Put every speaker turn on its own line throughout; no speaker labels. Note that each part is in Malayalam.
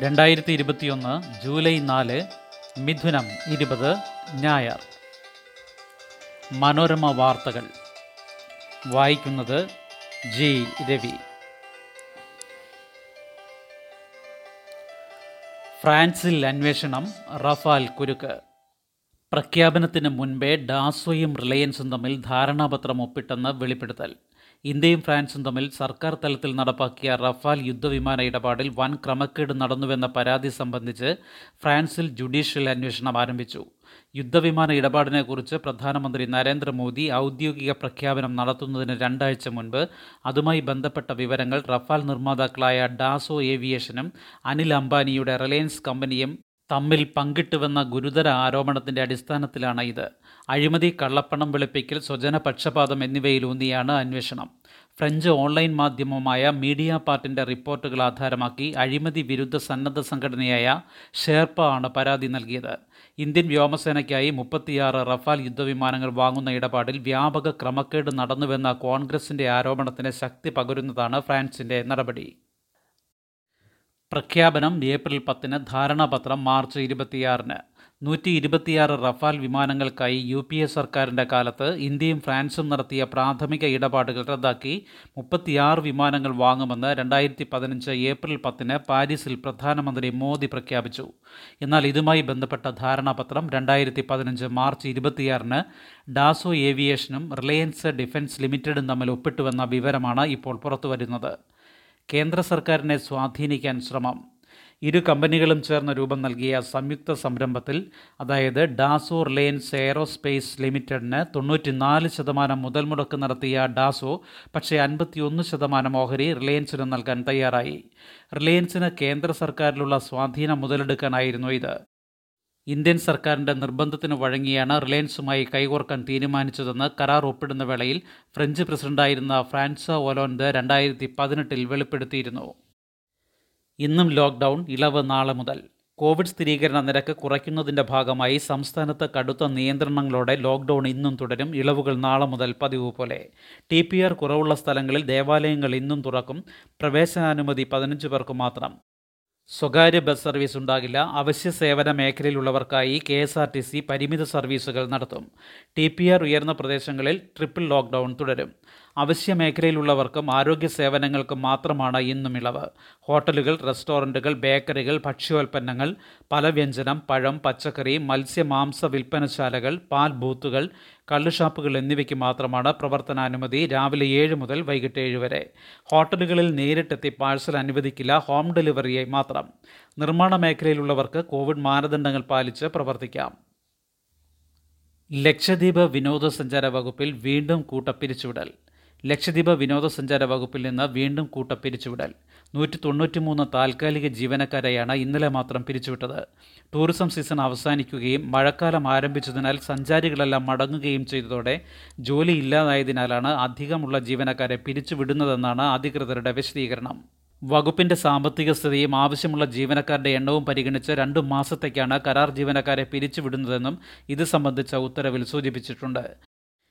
രണ്ടായിരത്തി ഇരുപത്തിയൊന്ന് ജൂലൈ നാല് മിഥുനം ഇരുപത് ഞായർ. മനോരമ വാർത്തകൾ. വായിക്കുന്നത് ജി. രവി. ഫ്രാൻസിൽ അന്വേഷണം റഫാൽ കുരുക്ക്. പ്രഖ്യാപനത്തിന് മുൻപേ ഡാസോയും റിലയൻസും തമ്മിൽ ധാരണാപത്രം ഒപ്പിട്ടെന്ന് വെളിപ്പെടുത്തൽ. ഇന്ത്യയും ഫ്രാൻസും തമ്മിൽ സർക്കാർ തലത്തിൽ നടപ്പാക്കിയ റഫാൽ യുദ്ധവിമാന ഇടപാടിൽ വൻ ക്രമക്കേട് നടന്നുവെന്ന പരാതി സംബന്ധിച്ച് ഫ്രാൻസിൽ ജുഡീഷ്യൽ അന്വേഷണം ആരംഭിച്ചു. യുദ്ധവിമാന ഇടപാടിനെക്കുറിച്ച് പ്രധാനമന്ത്രി നരേന്ദ്രമോദി ഔദ്യോഗിക പ്രഖ്യാപനം നടത്തുന്നതിന് രണ്ടാഴ്ച മുൻപ് അതുമായി ബന്ധപ്പെട്ട വിവരങ്ങൾ റഫാൽ നിർമ്മാതാക്കളായ ഡാസോ ഏവിയേഷനും അനിൽ അംബാനിയുടെ റിലയൻസ് കമ്പനിയും തമ്മിൽ പങ്കിട്ടുവെന്ന ഗുരുതര ആരോപണത്തിന്റെ അടിസ്ഥാനത്തിലാണ് ഇത്. അഴിമതി കള്ളപ്പണം വെളുപ്പിക്കൽ സ്വജന പക്ഷപാതം എന്നിവയിലൂന്നിയാണ് അന്വേഷണം. ഫ്രഞ്ച് ഓൺലൈൻ മാധ്യമമായ മീഡിയ പാർട്ടിന്റെ റിപ്പോർട്ടുകൾ ആധാരമാക്കി അഴിമതി വിരുദ്ധ സന്നദ്ധ സംഘടനയായ ഷേർപ്പ ആണ് പരാതി നൽകിയത്. ഇന്ത്യൻ വ്യോമസേനയ്ക്കായി മുപ്പത്തിയാറ് റഫാൽ യുദ്ധവിമാനങ്ങൾ വാങ്ങുന്ന ഇടപാടിൽ വ്യാപക ക്രമക്കേട് നടന്നുവെന്ന കോൺഗ്രസിന്റെ ആരോപണത്തിന് ശക്തി പകരുന്നതാണ് ഫ്രാൻസിന്റെ നടപടി. പ്രഖ്യാപനം ഏപ്രിൽ പത്തിന് ധാരണാപത്രം മാർച്ച് ഇരുപത്തിയാറിന്. നൂറ്റി ഇരുപത്തിയാറ് റഫാൽ വിമാനങ്ങൾക്കായി യു പി എ സർക്കാരിന്റെ കാലത്ത് ഇന്ത്യയും ഫ്രാൻസും നടത്തിയ പ്രാഥമിക ഇടപാടുകൾ റദ്ദാക്കി മുപ്പത്തിയാറ് വിമാനങ്ങൾ വാങ്ങുമെന്ന് രണ്ടായിരത്തി പതിനഞ്ച് ഏപ്രിൽ പത്തിന് പാരീസിൽ പ്രധാനമന്ത്രി മോദി പ്രഖ്യാപിച്ചു. എന്നാൽ ഇതുമായി ബന്ധപ്പെട്ട ധാരണാപത്രം രണ്ടായിരത്തി പതിനഞ്ച് മാർച്ച് ഇരുപത്തിയാറിന് ഡാസോ ഏവിയേഷനും റിലയൻസ് ഡിഫൻസ് ലിമിറ്റഡും തമ്മിൽ ഒപ്പിട്ടുവെന്ന വിവരമാണ് ഇപ്പോൾ പുറത്തുവരുന്നത്. കേന്ദ്ര സർക്കാരിനെ സ്വാധീനിക്കാൻ ശ്രമം. ഇരു കമ്പനികളും ചേർന്ന് രൂപം നൽകിയ സംയുക്ത സംരംഭത്തിൽ അതായത് ഡാസോ റിലയൻസ് എയറോസ്പേസ് ലിമിറ്റഡിന് തൊണ്ണൂറ്റിനാല് ശതമാനം മുതൽ മുടക്ക് നടത്തിയ ഡാസോ പക്ഷേ അൻപത്തിയൊന്ന് ശതമാനം ഓഹരി റിലയൻസിന് നൽകാൻ തയ്യാറായി. റിലയൻസിന് കേന്ദ്ര സർക്കാരിലുള്ള സ്വാധീനം മുതലെടുക്കാനായിരുന്നു ഇത്. ഇന്ത്യൻ സർക്കാരിന്റെ നിർബന്ധത്തിന് വഴങ്ങിയാണ് റിലയൻസുമായി കൈകോർക്കാൻ തീരുമാനിച്ചതെന്ന് കരാർ ഒപ്പിടുന്ന വേളയിൽ ഫ്രഞ്ച് പ്രസിഡന്റായിരുന്ന ഫ്രാൻസ ഒലോൻഡ് രണ്ടായിരത്തി പതിനെട്ടിൽ വെളിപ്പെടുത്തിയിരുന്നു. ഇന്നും ലോക്ക്ഡൗൺ ഇളവ് നാളെ മുതൽ. കോവിഡ് സ്ഥിരീകരണ നിരക്ക് കുറയ്ക്കുന്നതിന്റെ ഭാഗമായി സംസ്ഥാനത്ത് കടുത്ത നിയന്ത്രണങ്ങളോടെ ലോക്ക്ഡൗൺ ഇന്നും തുടരും ഇളവുകൾ നാളെ മുതൽ പതിവ് പോലെ. ടി പി ആർ കുറവുള്ള സ്ഥലങ്ങളിൽ ദേവാലയങ്ങൾ ഇന്നും തുറക്കും പ്രവേശനാനുമതി പതിനഞ്ച് പേർക്ക് മാത്രം. സ്വകാര്യ ബസ് സർവീസ് ഉണ്ടാകില്ല. അവശ്യ സേവന മേഖലയിലുള്ളവർക്കായി K S R T C പരിമിത സർവീസുകൾ നടത്തും. ടി പി ആർ ഉയർന്ന പ്രദേശങ്ങളിൽ ട്രിപ്പിൾ ലോക്ക്ഡൗൺ തുടരും. അവശ്യ മേഖലയിലുള്ളവർക്കും ആരോഗ്യ സേവനങ്ങൾക്കും മാത്രമാണ് ഇന്നും ഇളവ്. ഹോട്ടലുകൾ റെസ്റ്റോറന്റുകൾ ബേക്കറികൾ ഭക്ഷ്യോൽപ്പന്നങ്ങൾ പലവ്യഞ്ജനം പഴം പച്ചക്കറി മത്സ്യമാംസ വിൽപ്പനശാലകൾ പാൽ ബൂത്തുകൾ കള്ളുഷാപ്പുകൾ എന്നിവയ്ക്ക് മാത്രമാണ് പ്രവർത്തനാനുമതി രാവിലെ ഏഴ് മുതൽ വൈകിട്ട് ഏഴ് വരെ. ഹോട്ടലുകളിൽ നേരിട്ടെത്തി പാഴ്സൽ അനുവദിക്കില്ല ഹോം ഡെലിവറിയായി മാത്രം. നിർമ്മാണ മേഖലയിലുള്ളവർക്ക് കോവിഡ് മാനദണ്ഡങ്ങൾ പാലിച്ച് പ്രവർത്തിക്കാം. ലക്ഷദ്വീപ് വിനോദസഞ്ചാര വകുപ്പിൽ വീണ്ടും കൂട്ടപ്പിരിച്ചുവിടൽ. ലക്ഷദ്വീപ് വിനോദസഞ്ചാര വകുപ്പിൽ നിന്ന് വീണ്ടും കൂട്ട പിരിച്ചുവിടൽ. നൂറ്റി തൊണ്ണൂറ്റിമൂന്ന് താൽക്കാലിക ജീവനക്കാരെയാണ് ഇന്നലെ മാത്രം പിരിച്ചുവിട്ടത്. ടൂറിസം സീസൺ അവസാനിക്കുകയും മഴക്കാലം ആരംഭിച്ചതിനാൽ സഞ്ചാരികളെല്ലാം മടങ്ങുകയും ചെയ്തതോടെ ജോലി ഇല്ലാതായതിനാലാണ് അധികമുള്ള ജീവനക്കാരെ പിരിച്ചുവിടുന്നതെന്നാണ് അധികൃതരുടെ വിശദീകരണം. വകുപ്പിന്റെ സാമ്പത്തിക സ്ഥിതിയും ആവശ്യമുള്ള ജീവനക്കാരുടെ എണ്ണവും പരിഗണിച്ച് രണ്ടു മാസത്തേക്കാണ് കരാർ ജീവനക്കാരെ പിരിച്ചുവിടുന്നതെന്നും ഇത് സംബന്ധിച്ച ഉത്തരവിൽ സൂചിപ്പിച്ചിട്ടുണ്ട്.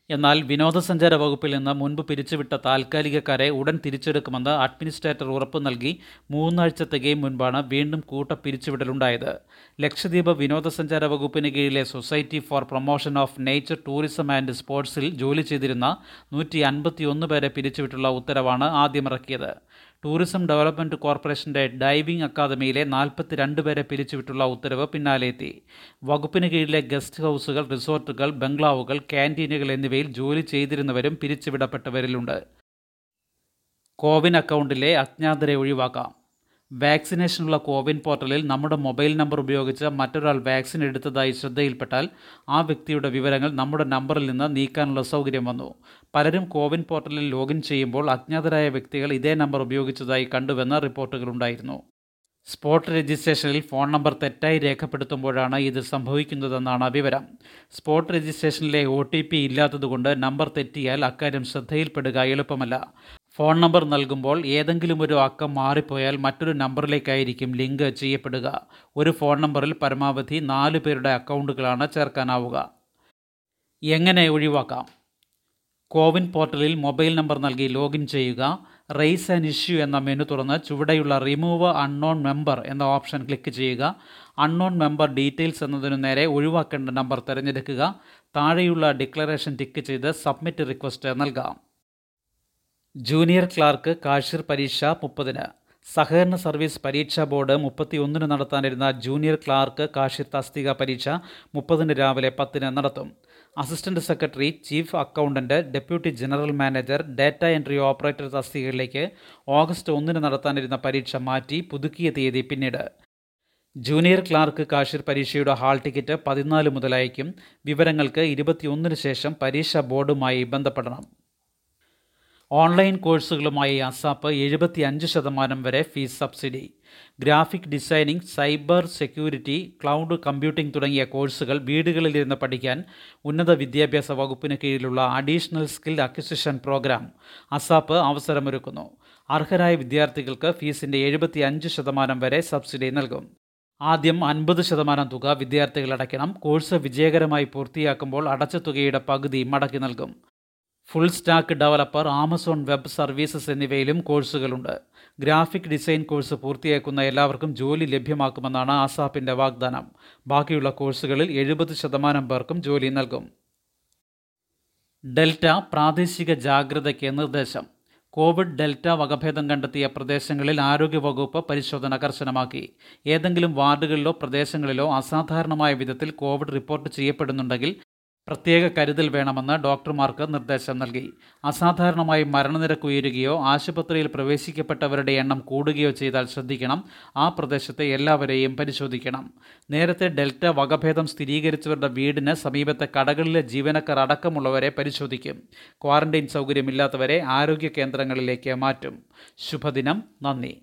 എന്നാൽ വിനോദസഞ്ചാര വകുപ്പിൽ നിന്ന് മുൻപ് പിരിച്ചുവിട്ട താൽക്കാലികക്കാരെ ഉടൻ തിരിച്ചെടുക്കുമെന്ന് അഡ്മിനിസ്ട്രേറ്റർ ഉറപ്പ് നൽകി മൂന്നാഴ്ച മുൻപാണ് വീണ്ടും കൂട്ട പിരിച്ചുവിടലുണ്ടായത്. ലക്ഷദ്വീപ് വിനോദസഞ്ചാര വകുപ്പിന് കീഴിലെ society for promotion of nature tourism and സ്പോർട്സിൽ ജോലി ചെയ്തിരുന്ന നൂറ്റി അൻപത്തിയൊന്ന് പേരെ പിരിച്ചുവിട്ടുള്ള ഉത്തരവാണ് ആദ്യമിറക്കിയത്. ടൂറിസം ഡെവലപ്മെന്റ് കോർപ്പറേഷന്റെ ഡൈവിംഗ് അക്കാദമിയിലെ നാൽപ്പത്തിരണ്ട് പേരെ പിരിച്ചുവിട്ടുള്ള ഉത്തരവ് പിന്നാലെത്തി വകുപ്പിന് കീഴിലെ ഗസ്റ്റ് ഹൗസുകൾ റിസോർട്ടുകൾ ബംഗ്ലാവുകൾ ക്യാന്റീനുകൾ എന്നിവയിൽ ജോലി ചെയ്തിരുന്നവരും പിരിച്ചുവിടപ്പെട്ടവരിലുണ്ട്. കോവിൻ അക്കൗണ്ടിലെ അജ്ഞാതരെ ഒഴിവാക്കാം. വാക്സിനേഷനുള്ള കോവിൻ പോർട്ടലിൽ നമ്മുടെ മൊബൈൽ നമ്പർ ഉപയോഗിച്ച് മറ്റൊരാൾ വാക്സിൻ എടുത്തതായി ശ്രദ്ധയിൽപ്പെട്ടാൽ ആ വ്യക്തിയുടെ വിവരങ്ങൾ നമ്മുടെ നമ്പറിൽ നിന്ന് നീക്കാനുള്ള സൗകര്യം വന്നു. പലരും കോവിൻ പോർട്ടലിൽ ലോഗിൻ ചെയ്യുമ്പോൾ അജ്ഞാതരായ വ്യക്തികൾ ഇതേ നമ്പർ ഉപയോഗിച്ചതായി കണ്ടുവെന്ന റിപ്പോർട്ടുകളുണ്ടായിരുന്നു സ്പോട്ട് രജിസ്ട്രേഷനിൽ ഫോൺ നമ്പർ തെറ്റായി രേഖപ്പെടുത്തുമ്പോഴാണ് ഇത് സംഭവിക്കുന്നതെന്നാണ് വിവരം. സ്പോട്ട് രജിസ്ട്രേഷനിലെ ഒ ടി പി ഇല്ലാത്തതുകൊണ്ട് നമ്പർ തെറ്റിയാൽ അക്കാര്യം ശ്രദ്ധയിൽപ്പെടുക എളുപ്പമല്ല. ഫോൺ നമ്പർ നൽകുമ്പോൾ ഏതെങ്കിലും ഒരു അക്കം മാറിപ്പോയാൽ മറ്റൊരു നമ്പറിലേക്കായിരിക്കും ലിങ്ക് ചെയ്യപ്പെടുക. ഒരു ഫോൺ നമ്പറിൽ പരമാവധി നാല് പേരുടെ അക്കൗണ്ടുകളാണ് ചേർക്കാനാവുക. എങ്ങനെ ഒഴിവാക്കാം? കോവിൻ പോർട്ടലിൽ മൊബൈൽ നമ്പർ നൽകി ലോഗിൻ ചെയ്യുക. റേസ് ആൻഡ് ഇഷ്യൂ എന്ന മെനു തുറന്ന് ചുവടെയുള്ള റിമൂവ് അൺനോൺ മെമ്പർ എന്ന ഓപ്ഷൻ ക്ലിക്ക് ചെയ്യുക. അൺനോൺ മെമ്പർ ഡീറ്റെയിൽസ് എന്നതിനു നേരെ ഒഴിവാക്കേണ്ട നമ്പർ തിരഞ്ഞെടുക്കുക. താഴെയുള്ള ഡിക്ലറേഷൻ ടിക്ക് ചെയ്ത് സബ്മിറ്റ് റിക്വസ്റ്റ് നൽകാം. ജൂനിയർ ക്ലാർക്ക് കാഷിർ പരീക്ഷ മുപ്പതിന്. സഹകരണ സർവീസ് പരീക്ഷാ ബോർഡ് മുപ്പത്തി ഒന്നിന് നടത്താനിരുന്ന ജൂനിയർ ക്ലാർക്ക് കാഷിർ തസ്തിക പരീക്ഷ മുപ്പതിന് രാവിലെ പത്തിന് നടത്തും. Assistant secretary chief accountant deputy general manager data entry operator തസ്തികകളിലേക്ക് August ഒന്നിന് നടത്താനിരുന്ന പരീക്ഷ മാറ്റി പുതുക്കിയ തീയതി പിന്നീട്. ജൂനിയർ ക്ലാർക്ക് കാഷിർ പരീക്ഷയുടെ ഹാൾ ടിക്കറ്റ് പതിനാല് മുതലായിരിക്കും. വിവരങ്ങൾക്ക് ഇരുപത്തിയൊന്നിന് ശേഷം പരീക്ഷാ ബോർഡുമായി ബന്ധപ്പെടണം. ഓൺലൈൻ കോഴ്സുകളുമായി അസാപ്പ് എഴുപത്തി അഞ്ച് ശതമാനം വരെ fees subsidy. Graphic designing cyber security cloud computing തുടങ്ങിയ കോഴ്സുകൾ വീടുകളിലിരുന്ന് പഠിക്കാൻ ഉന്നത വിദ്യാഭ്യാസ വകുപ്പിന് കീഴിലുള്ള additional skill acquisition programme ASAP അവസരമൊരുക്കുന്നു. അർഹരായ വിദ്യാർത്ഥികൾക്ക് ഫീസിന്റെ എഴുപത്തി അഞ്ച് ശതമാനം വരെ സബ്സിഡി നൽകും. ആദ്യം അൻപത് ശതമാനം തുക വിദ്യാർത്ഥികൾ അടയ്ക്കണം. കോഴ്സ് വിജയകരമായി പൂർത്തിയാക്കുമ്പോൾ അടച്ച തുകയുടെ പകുതി മടക്കി നൽകും. Full stack developer Amazon web services എന്നിവയിലും കോഴ്സുകളുണ്ട്. ഗ്രാഫിക് ഡിസൈൻ കോഴ്സ് പൂർത്തിയാക്കുന്ന എല്ലാവർക്കും ജോലി ലഭ്യമാക്കുമെന്നാണ് ആസാപ്പിന്റെ വാഗ്ദാനം. ബാക്കിയുള്ള കോഴ്സുകളിൽ എഴുപത് ശതമാനം പേർക്കും ജോലി നൽകും. ഡെൽറ്റ പ്രാദേശിക ജാഗ്രതയ്ക്ക് നിർദ്ദേശം. കോവിഡ് ഡെൽറ്റ വകഭേദം കണ്ടെത്തിയ പ്രദേശങ്ങളിൽ ആരോഗ്യവകുപ്പ് പരിശോധന കർശനമാക്കി. ഏതെങ്കിലും വാർഡുകളിലോ പ്രദേശങ്ങളിലോ അസാധാരണമായ വിധത്തിൽ കോവിഡ് റിപ്പോർട്ട് ചെയ്യപ്പെടുന്നുണ്ടെങ്കിൽ പ്രത്യേക കരുതൽ വേണമെന്ന് ഡോക്ടർമാർക്ക് നിർദ്ദേശം നൽകി. അസാധാരണമായി മരണനിരക്ക് ഉയരുകയോ ആശുപത്രിയിൽ പ്രവേശിക്കപ്പെട്ടവരുടെ എണ്ണം കൂടുകയോ ചെയ്താൽ ശ്രദ്ധിക്കണം. ആ പ്രദേശത്തെ എല്ലാവരെയും പരിശോധിക്കണം. നേരത്തെ ഡെൽറ്റ വകഭേദം സ്ഥിരീകരിച്ചവരുടെ വീടിന് സമീപത്തെ കടകളിലെ ജീവനക്കാർ അടക്കമുള്ളവരെ പരിശോധിക്കും. ക്വാറന്റൈൻ സൗകര്യമില്ലാത്തവരെ ആരോഗ്യ കേന്ദ്രങ്ങളിലേക്ക് മാറ്റും. ശുഭദിനം. നന്ദി.